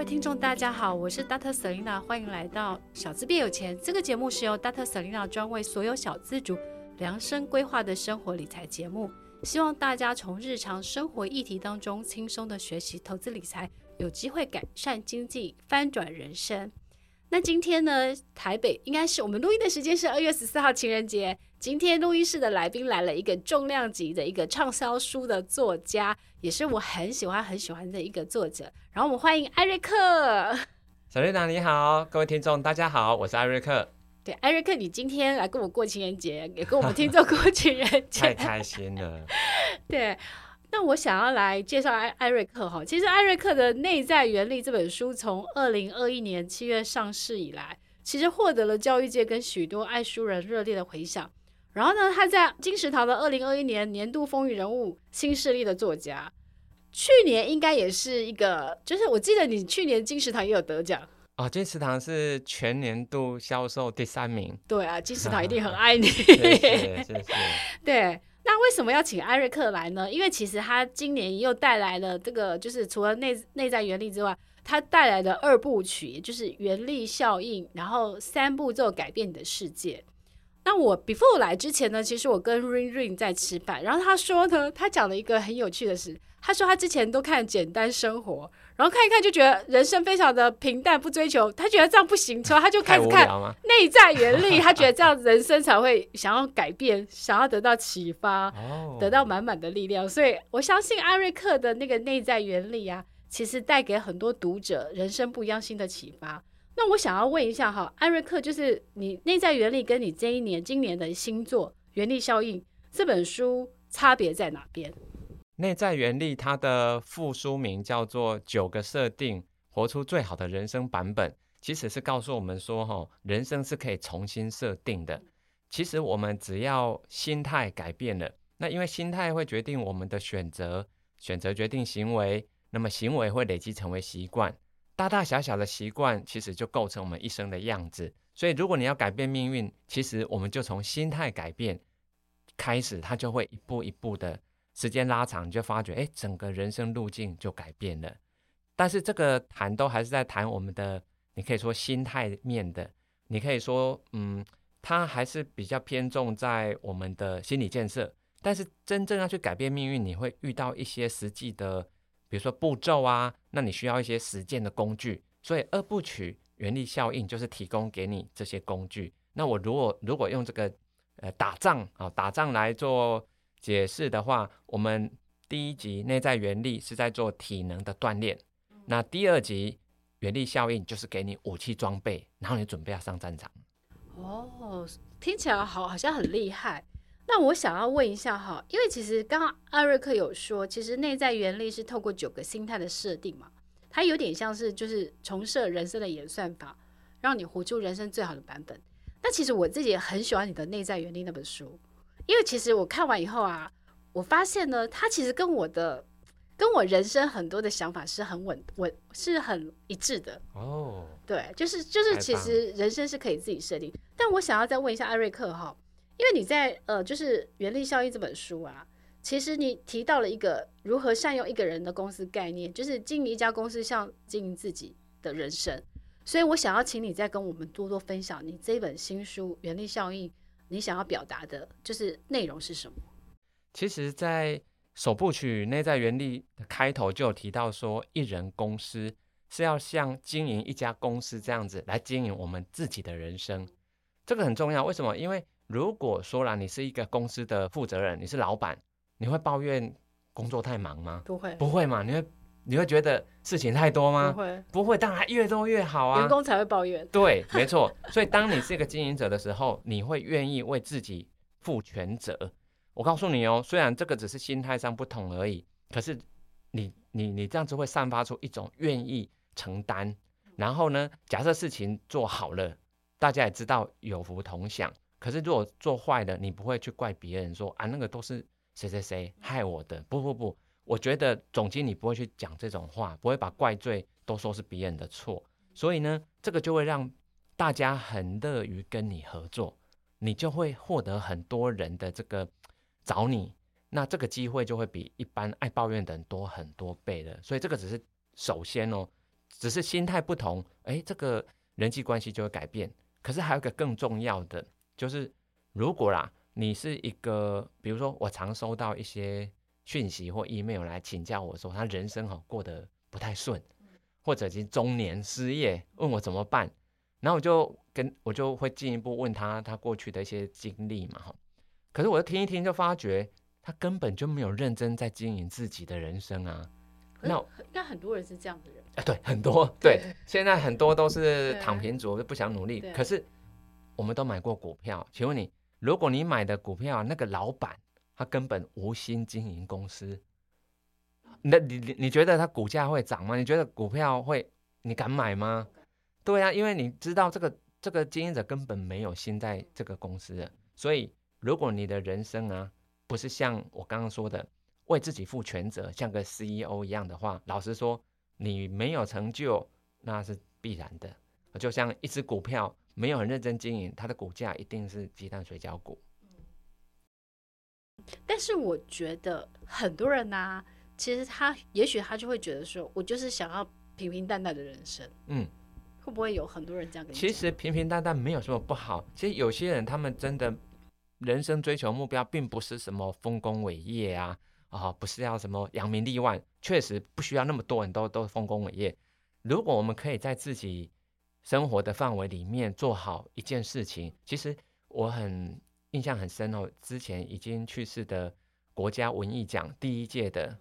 位听众大家好，我是 Dr. Selina，欢迎来到小资变有钱。这个节目是由 Dr. Selina 专为所有小资族量身规划的生活理财节目，希望大家从日常生活议题当中轻松的学习投资理财，有机会改善经济，翻转人生。那今天呢，台北应该是我们录音的时间是二月十四号情人节。今天录音室的来宾来了一个重量级的一个畅销书的作家，也是我很喜欢很喜欢的一个作者。然后我们欢迎艾瑞克。小瑞娜你好，各位听众大家好，我是艾瑞克。对，艾瑞克，你今天来跟我过情人节，也跟我们听众过情人节，太开心了。对。那我想要来介绍艾艾瑞克哈，其实艾瑞克的《内在原理》这本书从二零二一年七月上市以来，其实获得了教育界跟许多爱书人热烈的回响。然后呢，他在金石堂的二零二一年年度风云人物新势力的作家，去年应该也是一个，就是我记得你去年金石堂也有得奖哦，金石堂是全年度销售第三名。对啊，金石堂一定很 爱你。谢谢谢谢。对。那为什么要请艾瑞克来呢？因为其实他今年又带来了这个，就是除了内内在原力之外，他带来的二部曲，也就是原力效应，然后三步骤改变你的世界。那我 before 来之前呢，其实我跟 Ring Ring 在吃饭，然后他说呢，他讲了一个很有趣的事。他说他之前都看简单生活，然后看一看就觉得人生非常的平淡，不追求。他觉得这样不行，所以他就开始看内在原理。他觉得这样人生才会想要改变，想要得到启发，得到满满的力量。所以我相信艾瑞克的那个内在原理啊，其实带给很多读者人生不一样新的启发。那我想要问一下哈，艾瑞克，就是你内在原理跟你这一年今年的星座《原力效应》这本书差别在哪边？内在原力，它的副书名叫做《九个设定，活出最好的人生版本》，其实是告诉我们说，哈，人生是可以重新设定的。其实我们只要心态改变了，那因为心态会决定我们的选择，选择决定行为，那么行为会累积成为习惯，大大小小的习惯其实就构成我们一生的样子。所以，如果你要改变命运，其实我们就从心态改变开始，它就会一步一步的。时间拉长，你就发觉，哎，整个人生路径就改变了。但是这个谈都还是在谈我们的，你可以说心态面的，你可以说，嗯，它还是比较偏重在我们的心理建设。但是真正要去改变命运，你会遇到一些实际的，比如说步骤啊，那你需要一些实践的工具。所以二部曲原力效应就是提供给你这些工具。那我如果如果用这个呃打仗啊，打仗来做。解释的话，我们第一集内在原力是在做体能的锻炼，那第二集原力效应就是给你武器装备，然后你准备要上战场。哦，听起来好好像很厉害。那我想要问一下哈，因为其实刚刚艾瑞克有说，其实内在原理是透过九个心态的设定嘛，它有点像是就是重设人生的演算法，让你活出人生最好的版本。那其实我自己也很喜欢你的内在原理那本书。因为其实我看完以后啊，我发现呢，它其实跟我的、跟我人生很多的想法是很稳稳，是很一致的。哦，对，就是就是，其实人生是可以自己设定。但我想要再问一下艾瑞克哈，因为你在呃，就是《原力效应》这本书啊，其实你提到了一个如何善用一个人的公司概念，就是经营一家公司像经营自己的人生。所以我想要请你再跟我们多多分享你这本新书《原力效应》。你想要表达的就是内容是什么？其实，在首部曲《内在原力》的开头就有提到说，一人公司是要像经营一家公司这样子来经营我们自己的人生，这个很重要。为什么？因为如果说了，你是一个公司的负责人，你是老板，你会抱怨工作太忙吗？不会，不会嘛？你会你会觉得事情太多吗？不会，不会，当然越多越好啊。员工才会抱怨。对，没错。所以当你是一个经营者的时候，你会愿意为自己负全责。我告诉你哦，虽然这个只是心态上不同而已，可是你你你这样子会散发出一种愿意承担。然后呢，假设事情做好了，大家也知道有福同享。可是如果做坏了，你不会去怪别人说啊，那个都是谁谁谁害我的。不不不，我觉得总经理不会去讲这种话，不会把怪罪都说是别人的错。所以呢，这个就会让大家很乐于跟你合作，你就会获得很多人的这个找你，那这个机会就会比一般爱抱怨的人多很多倍的。所以这个只是首先哦。只是心态不同，哎，这个人际关系就会改变。可是还有个更重要的，就是如果啦，你是一个，比如说我常收到一些讯息或 email 来请教我说，他人生哈过得不太顺，或者已经中年失业，问我怎么办，然后我就跟我就会进一步问他他过去的一些经历嘛哈。可是我就听一听就发觉，他根本就没有认真在经营自己的人生啊。那应该很多人是这样的人啊，对，很多对，对，现在很多都是躺平族，就不想努力。可是我们都买过股票，请问你，如果你买的股票那个老板他根本无心经营公司，那你你你觉得他股价会涨吗？你觉得股票会，你敢买吗？对啊，因为你知道这个这个经营者根本没有心在这个公司，所以如果你的人生啊，不是像我刚刚说的。为自己负全责，像个 CEO 一样的话，老实说，你没有成就，那是必然的。就像一只股票没有很认真经营，它的股价一定是鸡蛋水饺股。但是我觉得很多人呢、啊，其实他也许他就会觉得说，我就是想要平平淡淡的人生。嗯，会不会有很多人这样跟你？其实平平淡淡没有什么不好。其实有些人他们真的人生追求目标，并不是什么丰功伟业啊。啊、哦，不是要什么扬名立万，确实不需要那么多人都都丰功伟业。如果我们可以在自己生活的范围里面做好一件事情，其实我很印象很深哦。之前已经去世的国家文艺奖第一届的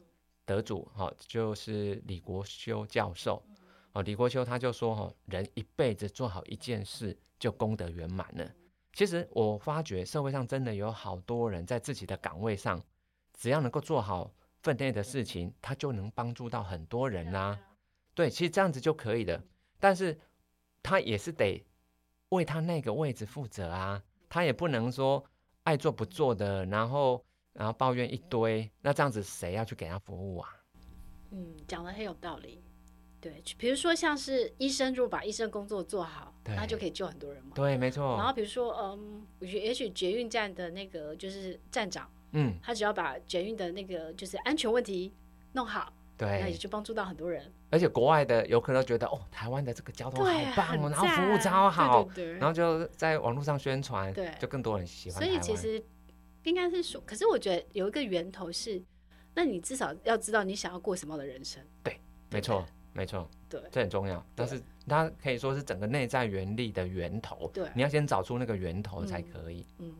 得主，哈、哦，就是李国修教授。哦，李国修他就说，哈，人一辈子做好一件事，就功德圆满了。其实我发觉社会上真的有好多人在自己的岗位上。只要能够做好分内的事情，他就能帮助到很多人啦、啊。对，其实这样子就可以了。但是他也是得为他那个位置负责啊，他也不能说爱做不做的，然后然后抱怨一堆。那这样子谁要去给他服务啊？嗯，讲的很有道理。对，比如说像是医生，如果把医生工作做好，那就可以救很多人嘛。对，没错。然后比如说，嗯，也许捷运站的那个就是站长。嗯，他只要把捷运的那个就是安全问题弄好，对，那也就帮助到很多人。而且国外的游客都觉得哦，台湾的这个交通好棒哦，然后服务超好，对对对，然后就在网络上宣传，对，就更多人喜欢。所以其实应该是说，可是我觉得有一个源头是，那你至少要知道你想要过什么样的人生。对，没错，没错，对，这很重要。但是它可以说是整个内在原力的源头，对，你要先找出那个源头才可以。嗯，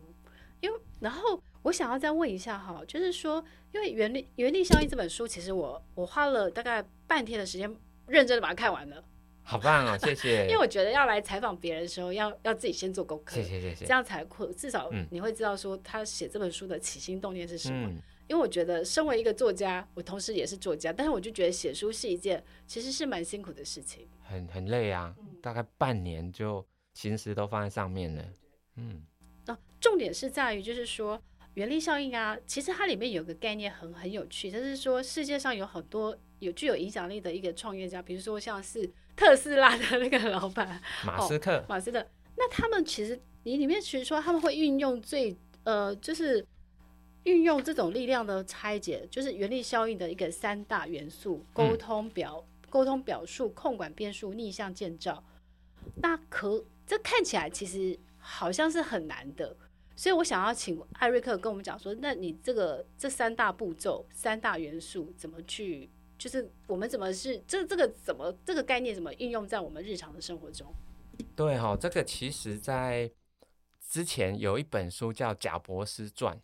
因为然后。我想要再问一下哈，就是说，因为原力原力效应这本书，其实我我花了大概半天的时间，认真的把它看完了。好棒哦，谢谢。因为我觉得要来采访别人的时候，要要自己先做功课。谢谢谢谢。这样才会至少你会知道说他写这本书的起心动念是什么。嗯。因为我觉得身为一个作家，我同时也是作家，但是我就觉得写书是一件其实是蛮辛苦的事情。很很累啊，大概半年就心思都放在上面了。嗯。哦，重点是在于就是说。原力效应啊，其实它里面有个概念很很有趣，就是说世界上有很多有具有影响力的一个创业家，比如说像是特斯拉的那个老板马斯克，哦、马斯克，那他们其实你里面其实说他们会运用最呃，就是运用这种力量的拆解，就是原力效应的一个三大元素：沟通表、嗯、沟通表述、控管变数、逆向建造。那可这看起来其实好像是很难的。所以我想要请艾瑞克跟我们讲说，那你这个这三大步骤、三大元素怎么去，就是我们怎么是这这个怎么这个概念怎么运用在我们日常的生活中？对哈、哦，这个其实在之前有一本书叫《贾伯斯传》，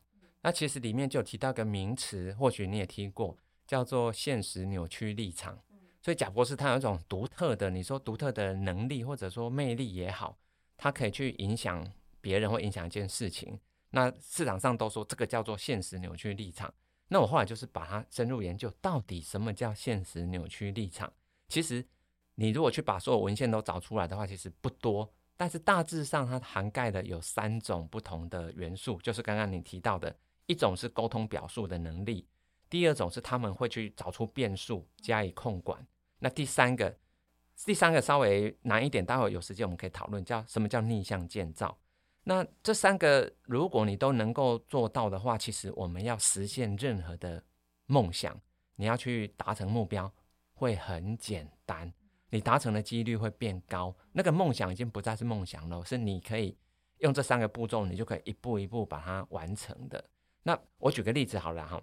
那其实里面就有提到一个名词，或许你也听过，叫做现实扭曲立场。所以贾博士他有一种独特的，你说独特的能力或者说魅力也好，他可以去影响别人会影响一件事情。那市场上都说这个叫做现实扭曲立场。那我后来就是把它深入研究，到底什么叫现实扭曲立场？其实你如果去把所有文献都找出来的话，其实不多。但是大致上它涵盖的有三种不同的元素，就是刚刚你提到的，一种是沟通表述的能力，第二种是他们会去找出变数加以控管。那第三个，第三个稍微难一点，待会有时间我们可以讨论，叫什么叫逆向建造。那这三个，如果你都能够做到的话，其实我们要实现任何的梦想，你要去达成目标，会很简单，你达成的几率会变高。那个梦想已经不再是梦想了，是你可以用这三个步骤，你就可以一步一步把它完成的。那我举个例子好了哈，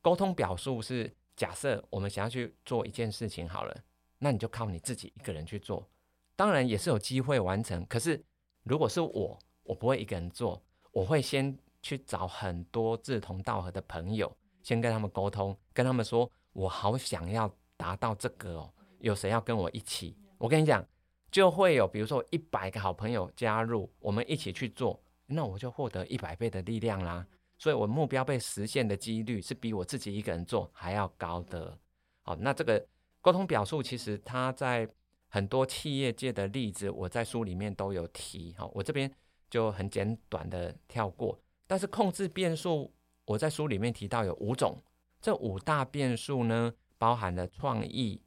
沟通表述是。假设我们想要去做一件事情好了，那你就靠你自己一个人去做，当然也是有机会完成。可是如果是我，我不会一个人做，我会先去找很多志同道合的朋友，先跟他们沟通，跟他们说我好想要达到这个哦，有谁要跟我一起？我跟你讲，就会有比如说一百个好朋友加入，我们一起去做，那我就获得一百倍的力量啦。所以，我目标被实现的几率是比我自己一个人做还要高的。好，那这个沟通表述，其实它在很多企业界的例子，我在书里面都有提。好，我这边就很简短的跳过。但是，控制变数，我在书里面提到有五种。这五大变数呢，包含了创意、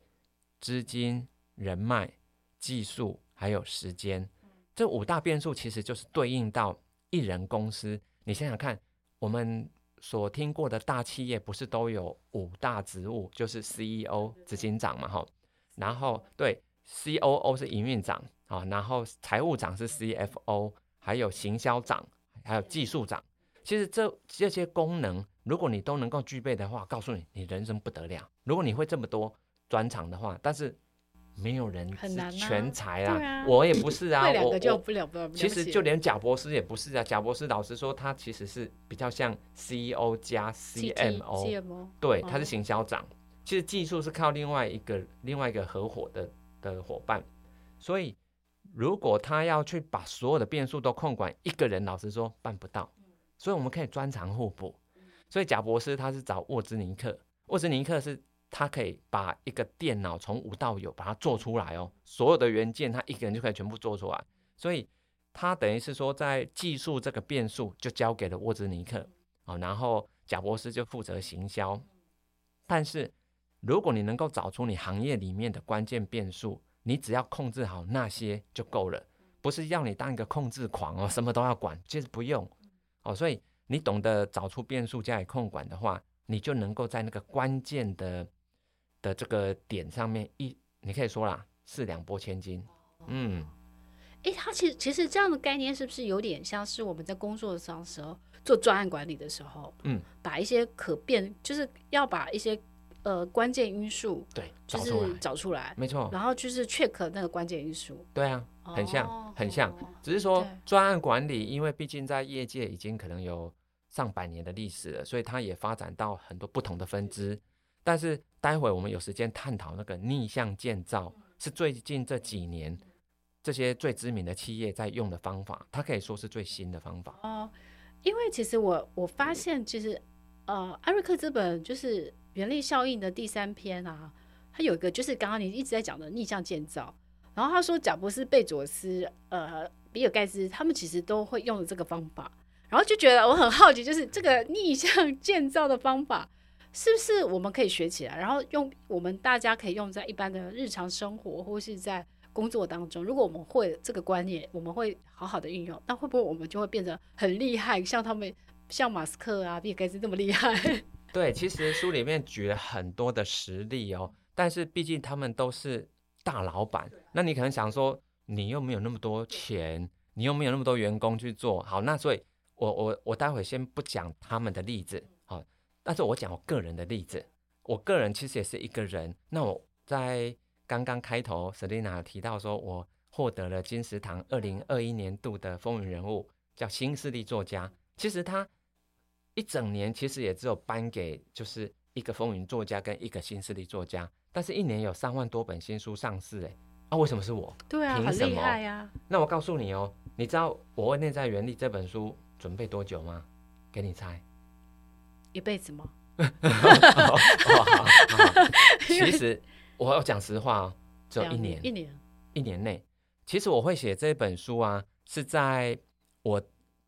资金、人脉、技术，还有时间。这五大变数其实就是对应到一人公司。你想想看。我们所听过的大企业不是都有五大职务，就是 CEO 执行长嘛，哈，然后对 COO 是营运长啊，然后财务长是 CFO，还有行销长，还有技术长。其实这这些功能，如果你都能够具备的话，告诉你，你人生不得了。如果你会这么多专长的话，但是。没有人是全才啊，啊我也不是啊，我我其实就连贾博士也不是啊。贾博士老实说，他其实是比较像 CEO 加 CMO，对，他是行销长。哦、其实技术是靠另外一个另外一个合伙的的伙伴，所以如果他要去把所有的变数都控管，一个人老实说办不到。所以我们可以专长互补。所以贾博士他是找沃兹尼克，沃兹尼克是。他可以把一个电脑从无到有把它做出来哦，所有的元件他一个人就可以全部做出来，所以他等于是说在技术这个变数就交给了沃兹尼克啊，然后贾博士就负责行销。但是如果你能够找出你行业里面的关键变数，你只要控制好那些就够了，不是要你当一个控制狂哦，什么都要管，其实不用哦。所以你懂得找出变数加以控管的话，你就能够在那个关键的。的这个点上面一，你可以说啦，是两拨千斤。嗯，诶，他其实其实这样的概念是不是有点像是我们在工作上时候做专案管理的时候，嗯，把一些可变，就是要把一些呃关键因素对，就是找出来，没错，然后就是 check 那个关键因素。对啊，很像，哦、很像，只是说专案管理，因为毕竟在业界已经可能有上百年的历史了，所以它也发展到很多不同的分支。但是待会我们有时间探讨那个逆向建造，是最近这几年这些最知名的企业在用的方法，它可以说是最新的方法哦。因为其实我我发现，其实呃，艾瑞克这本就是原力效应的第三篇啊，它有一个就是刚刚你一直在讲的逆向建造。然后他说，贾伯斯、贝佐斯、呃，比尔盖茨他们其实都会用这个方法，然后就觉得我很好奇，就是这个逆向 建造的方法。是不是我们可以学起来，然后用我们大家可以用在一般的日常生活或是在工作当中？如果我们会这个观念，我们会好好的运用，那会不会我们就会变得很厉害，像他们，像马斯克啊、比尔盖茨这么厉害？对，其实书里面举了很多的实例哦，但是毕竟他们都是大老板，那你可能想说，你又没有那么多钱，你又没有那么多员工去做好，那所以我我我待会先不讲他们的例子。好但是我讲我个人的例子，我个人其实也是一个人。那我在刚刚开头，Selina 提到说，我获得了金石堂二零二一年度的风云人物，叫新势力作家。其实他一整年其实也只有颁给就是一个风云作家跟一个新势力作家，但是一年有三万多本新书上市，哎，啊，为什么是我？对啊，很厉害呀。那我告诉你哦，你知道我为内在原理这本书准备多久吗？给你猜，一辈子吗？其实我要讲实话哦，只有一年，一年，一年内。其实我会写这本书啊，是在我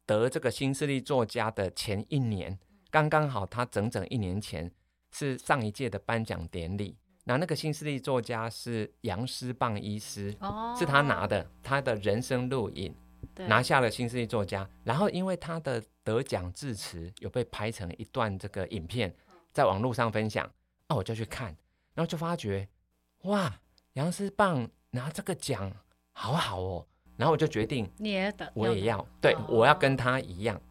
得这个新势力作家的前一年，刚刚好，他整整一年前是上一届的颁奖典礼。那那个新势力作家是杨思棒医师，哦，是他拿的他的人生录影，拿下了新势力作家。然后因为他的得奖致辞有被拍成一段这个影片，在网络上分享，那我就去看，然后就发觉，哇，杨思棒拿这个奖。好好哦，然后我就决定，你也的，我也要，对，哦、我要跟他一样。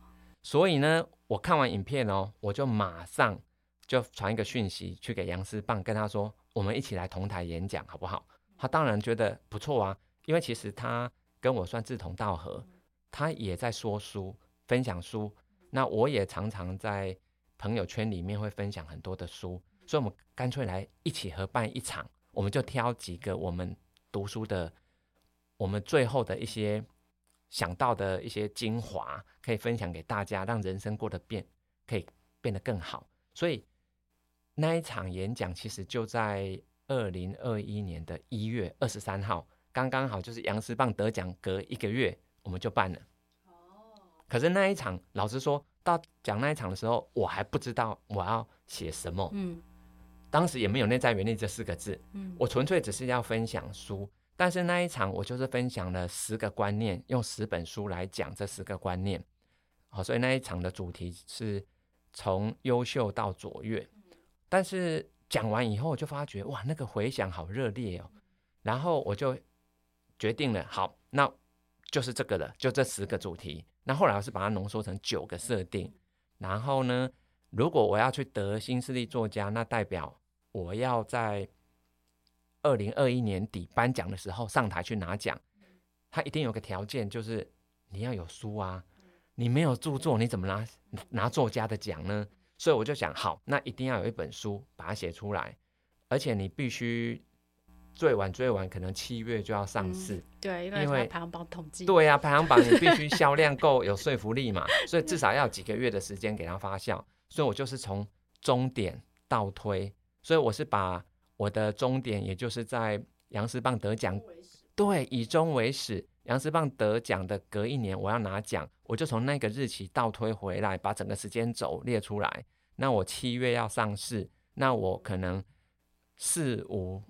所以呢，我看完影片哦，我就马上就传一个讯息去给杨思棒，跟他说，我们一起来同台演讲，好不好？他当然觉得不错啊，因为其实他跟我算志同道合，他也在说书、分享书，那我也常常在朋友圈里面会分享很多的书，所以我们干脆来一起合办一场，我们就挑几个我们读书的。我们最后的一些想到的一些精华，可以分享给大家，让人生过得变，可以变得更好。所以那一场演讲其实就在二零二一年的一月二十三号，刚刚好就是杨思棒得奖隔一个月，我们就办了。可是那一场，老实说到讲那一场的时候，我还不知道我要写什么。嗯，当时也没有“内在原力”这四个字。嗯，我纯粹只是要分享书。但是那一场我就是分享了十个观念，用十本书来讲这十个观念，好，所以那一场的主题是从优秀到卓越。但是讲完以后，我就发觉哇，那个回响好热烈哦，然后我就决定了，好，那就是这个了，就这十个主题。那后来我是把它浓缩成九个设定，然后呢，如果我要去得新势力作家，那代表我要在。二零二一年底颁奖的时候上台去拿奖，他一定有个条件，就是你要有书啊，你没有著作，你怎么拿拿作家的奖呢？所以我就想，好，那一定要有一本书把它写出来，而且你必须最晚最晚可能七月就要上市，嗯、对，因为排行榜统计，对呀、啊，排行榜你必须销量够 有说服力嘛，所以至少要几个月的时间给它发酵，所以我就是从终点倒推，所以我是把。我的终点也就是在杨思棒得奖，对，以终为始。杨思棒得奖的隔一年，我要拿奖，我就从那个日期倒推回来，把整个时间轴列出来。那我七月要上市，那我可能四五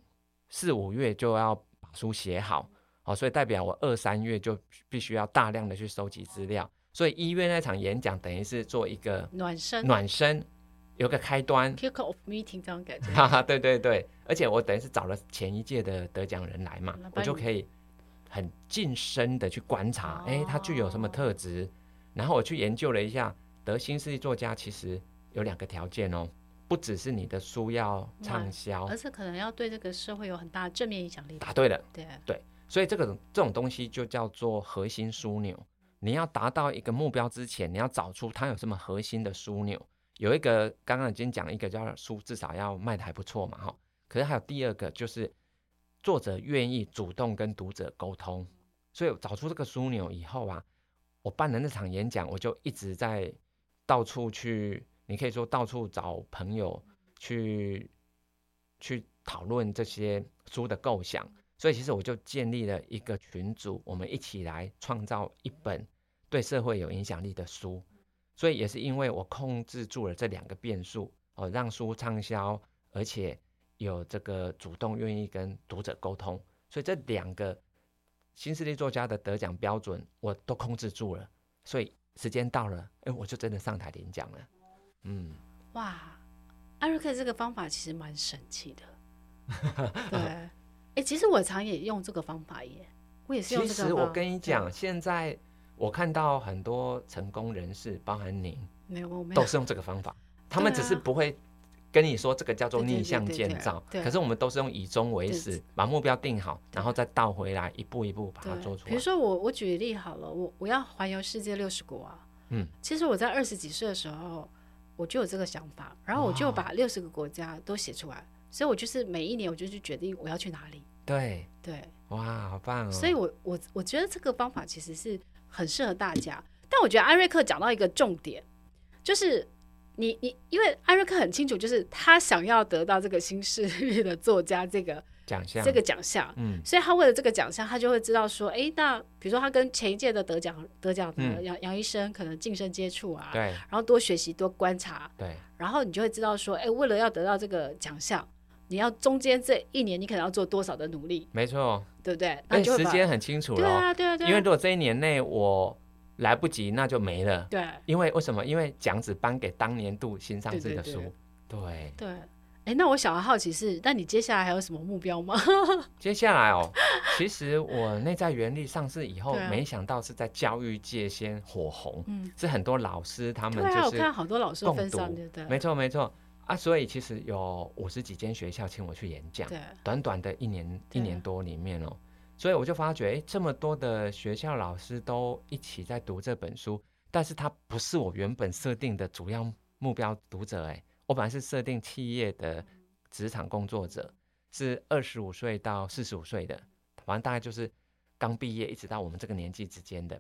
四五月就要把书写好，好，所以代表我二三月就必须要大量的去收集资料。所以一月那场演讲等于是做一个暖身，暖身。有个开端，kick off meeting 这种感觉。哈 哈，对对对，而且我等于是找了前一届的得奖人来嘛，我就可以很近身的去观察，哎、哦，他具有什么特质，然后我去研究了一下，得新世纪作家其实有两个条件哦，不只是你的书要畅销，而是可能要对这个社会有很大正面影响力。答对了，对对，所以这个这种东西就叫做核心枢纽。你要达到一个目标之前，你要找出它有什么核心的枢纽。有一个刚刚已经讲一个叫书，至少要卖的还不错嘛，哈。可是还有第二个，就是作者愿意主动跟读者沟通。所以找出这个枢纽以后啊，我办的那场演讲，我就一直在到处去，你可以说到处找朋友去去讨论这些书的构想。所以其实我就建立了一个群组，我们一起来创造一本对社会有影响力的书。所以也是因为我控制住了这两个变数哦，让书畅销，而且有这个主动愿意跟读者沟通，所以这两个新势力作家的得奖标准我都控制住了。所以时间到了，哎，我就真的上台领奖了。嗯，哇，艾瑞克这个方法其实蛮神奇的。对，哎，其实我常也用这个方法耶，我也是用这个方法。其实我跟你讲，现在。我看到很多成功人士，包含您，没有，没有，都是用这个方法。他们只是不会跟你说这个叫做逆向建造，可是我们都是用以终为始，把目标定好，然后再倒回来，一步一步把它做出来。比如说我，我举例好了，我我要环游世界六十国啊。嗯，其实我在二十几岁的时候，我就有这个想法，然后我就把六十个国家都写出来，所以我就是每一年我就去决定我要去哪里。对对，哇，好棒哦！所以我我我觉得这个方法其实是很适合大家，但我觉得艾瑞克讲到一个重点，就是你你因为艾瑞克很清楚，就是他想要得到这个新势力的作家这个。奖项。这个奖项，嗯，所以他为了这个奖项，他就会知道说，哎，那比如说他跟前一届的得奖得奖的杨杨医生可能近身接触啊，对，然后多学习多观察，对，然后你就会知道说，哎，为了要得到这个奖项，你要中间这一年你可能要做多少的努力，没错，对不对？那时间很清楚了，对啊，对啊，对啊，因为如果这一年内我来不及，那就没了，对，因为为什么？因为奖只颁给当年度新上市的书，对，对。哎，那我小孩好奇是，那你接下来还有什么目标吗？接下来哦，其实我内在原力上市以后，没想到是在教育界先火红，嗯，是很多老师他们就是，我看好多老师分享，对对，没错没错啊，所以其实有五十几间学校请我去演讲，短短的一年一年多里面哦，所以我就发觉，哎，这么多的学校老师都一起在读这本书，但是它不是我原本设定的主要目标读者，哎。我本来是设定企业的职场工作者，是二十五岁到四十五岁的，反正大概就是刚毕业一直到我们这个年纪之间的，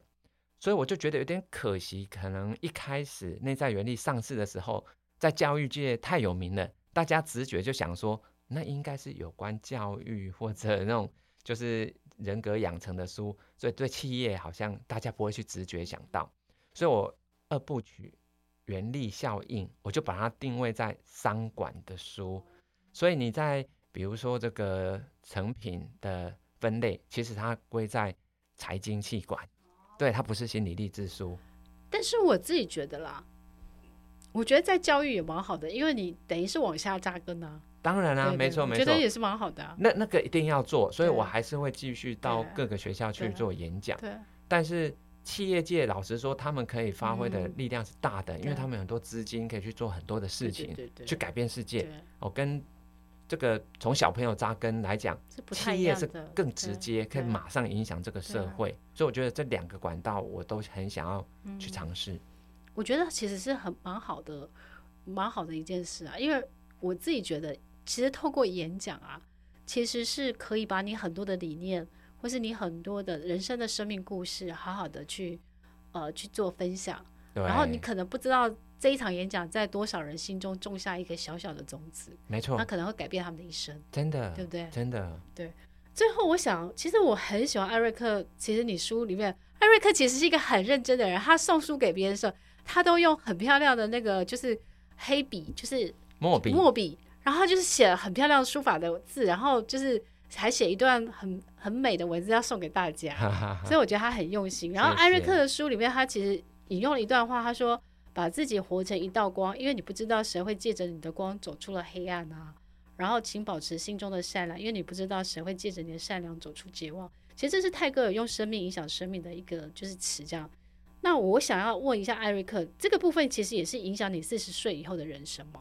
所以我就觉得有点可惜，可能一开始内在原力上市的时候，在教育界太有名了，大家直觉就想说，那应该是有关教育或者那种就是人格养成的书，所以对企业好像大家不会去直觉想到，所以我二部曲。原力效应，我就把它定位在商管的书，所以你在比如说这个成品的分类，其实它归在财经企管，对，它不是心理励志书。但是我自己觉得啦，我觉得在教育也蛮好的，因为你等于是往下扎根啊。当然啊，没错没错，觉得也是蛮好的啊。那那个一定要做，所以我还是会继续到各个学校去做演讲。对，但是。企业界老实说，他们可以发挥的力量是大的，嗯、因为他们很多资金可以去做很多的事情，对对对对，去改变世界。哦，跟这个从小朋友扎根来讲，企业是更直接，可以马上影响这个社会。所以我觉得这两个管道我都很想要去尝试。嗯、我觉得其实是很蛮好的，蛮好的一件事啊，因为我自己觉得，其实透过演讲啊，其实是可以把你很多的理念。或是你很多的人生的生命故事，好好的去，呃，去做分享。对然后你可能不知道这一场演讲在多少人心中种下一个小小的种子，没错，那可能会改变他们的一生。真的，对不对？真的，对。最后，我想，其实我很喜欢艾瑞克。其实你书里面，艾瑞克其实是一个很认真的人。他送书给别人的时候，他都用很漂亮的那个，就是黑笔，就是墨笔，墨笔，然后就是写了很漂亮的书法的字，然后就是。还写一段很很美的文字要送给大家，所以我觉得他很用心。然后艾瑞克的书里面，他其实引用了一段话，他说：“把自己活成一道光，因为你不知道谁会借着你的光走出了黑暗啊。然后，请保持心中的善良，因为你不知道谁会借着你的善良走出绝望。其实这是泰戈尔用生命影响生命的一个就是词，这样。那我想要问一下艾瑞克，这个部分其实也是影响你四十岁以后的人生吗？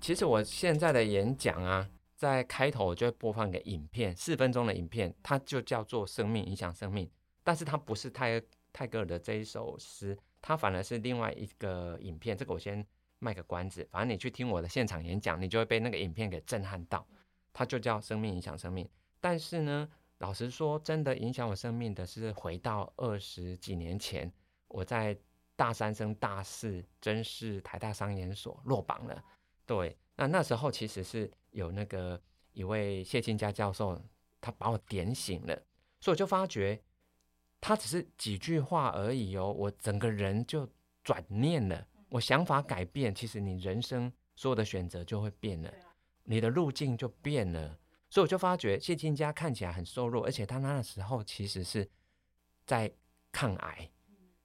其实我现在的演讲啊。在开头我就会播放一个影片，四分钟的影片，它就叫做《生命影响生命》，但是它不是泰泰戈尔的这一首诗，它反而是另外一个影片。这个我先卖个关子，反正你去听我的现场演讲，你就会被那个影片给震撼到。它就叫《生命影响生命》，但是呢，老实说，真的影响我生命的是回到二十几年前，我在大三升大四，真是台大商研所落榜了。对，那那时候其实是。有那个一位谢清家教授，他把我点醒了，所以我就发觉，他只是几句话而已哦，我整个人就转念了，我想法改变，其实你人生所有的选择就会变了，你的路径就变了，所以我就发觉谢金家看起来很瘦弱，而且他那时候其实是在抗癌，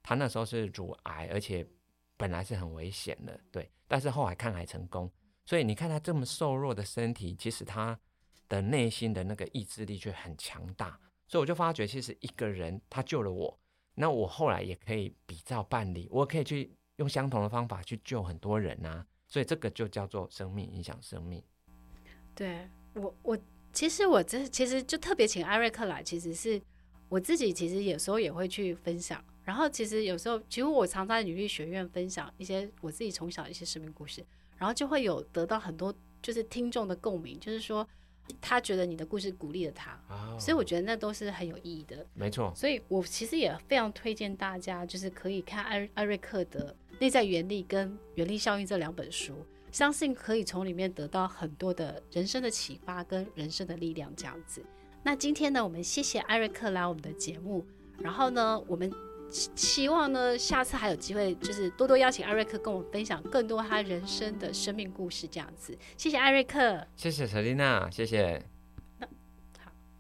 他那时候是乳癌，而且本来是很危险的，对，但是后来抗癌成功。所以你看他这么瘦弱的身体，其实他的内心的那个意志力却很强大。所以我就发觉，其实一个人他救了我，那我后来也可以比照办理，我可以去用相同的方法去救很多人啊。所以这个就叫做生命影响生命。对我，我其实我这其实就特别请艾瑞克来，其实是我自己其实有时候也会去分享，然后其实有时候，其实我常常在女力学院分享一些我自己从小的一些生命故事，然后就会有得到很多就是听众的共鸣，就是说他觉得你的故事鼓励了他，哦、所以我觉得那都是很有意义的。没错，所以我其实也非常推荐大家，就是可以看艾艾瑞克的《内在原力》跟《原力效应》这两本书，相信可以从里面得到很多的人生的启发跟人生的力量这样子。那今天呢，我们谢谢艾瑞克来我们的节目，然后呢，我们。希望呢，下次还有机会，就是多多邀请艾瑞克跟我们分享更多他人生的生命故事，这样子。谢谢艾瑞克，谢谢陈丽娜谢谢。